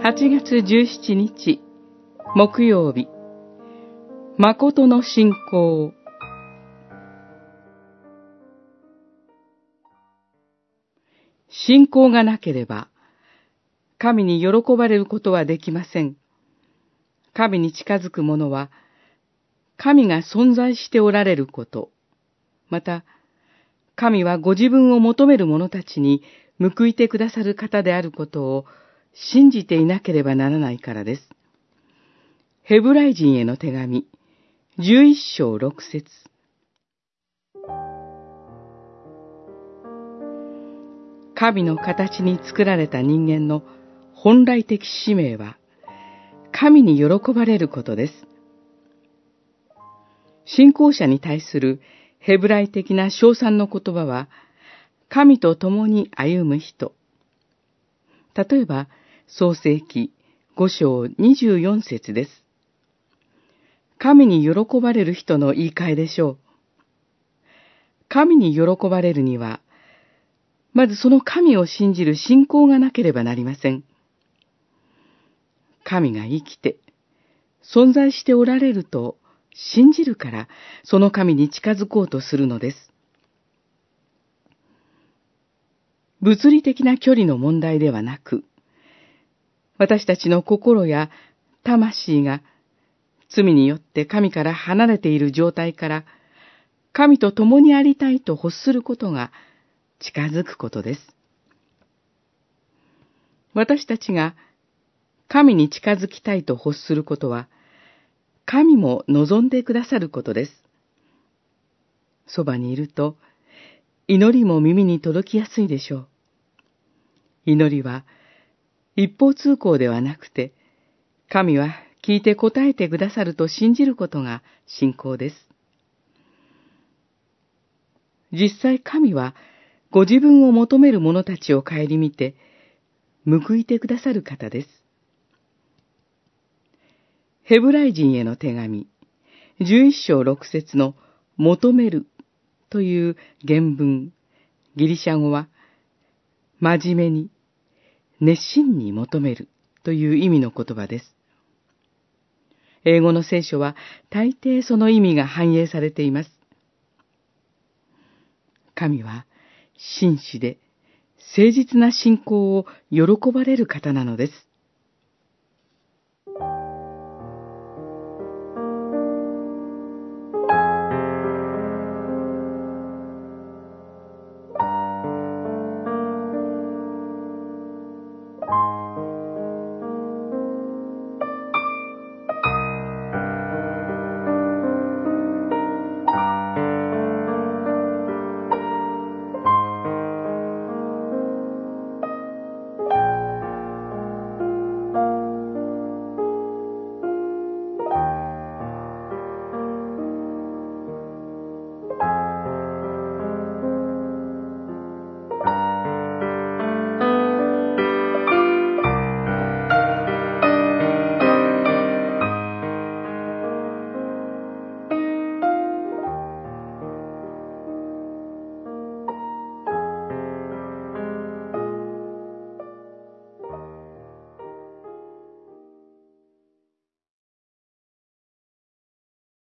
8月17日、木曜日、誠の信仰。信仰がなければ、神に喜ばれることはできません。神に近づく者は、神が存在しておられること、また、神はご自分を求める者たちに報いてくださる方であることを信じていなければならないからです。ヘブライ人への手紙、11章6節神の形に作られた人間の本来的使命は、神に喜ばれることです。信仰者に対するヘブライ的な称賛の言葉は、神と共に歩む人。例えば、創世記5章24節です。神に喜ばれる人の言い換えでしょう。神に喜ばれるには、まずその神を信じる信仰がなければなりません。神が生きて、存在しておられると信じるから、その神に近づこうとするのです。物理的な距離の問題ではなく、私たちの心や魂が罪によって神から離れている状態から、神と共にありたいと欲することが近づくことです。私たちが神に近づきたいと欲することは、神も望んでくださることです。そばにいると、祈りも耳に届きやすいでしょう。祈りは、一方通行ではなくて、神は聞いて答えてくださると信じることが信仰です。実際神は、ご自分を求める者たちを顧みて、報いてくださる方です。ヘブライ人への手紙、11章6節の求めるという原文、ギリシャ語は、真面目に、熱心に求めるという意味の言葉です。英語の聖書は大抵その意味が反映されています。神は真摯で誠実な信仰を喜ばれる方なのです。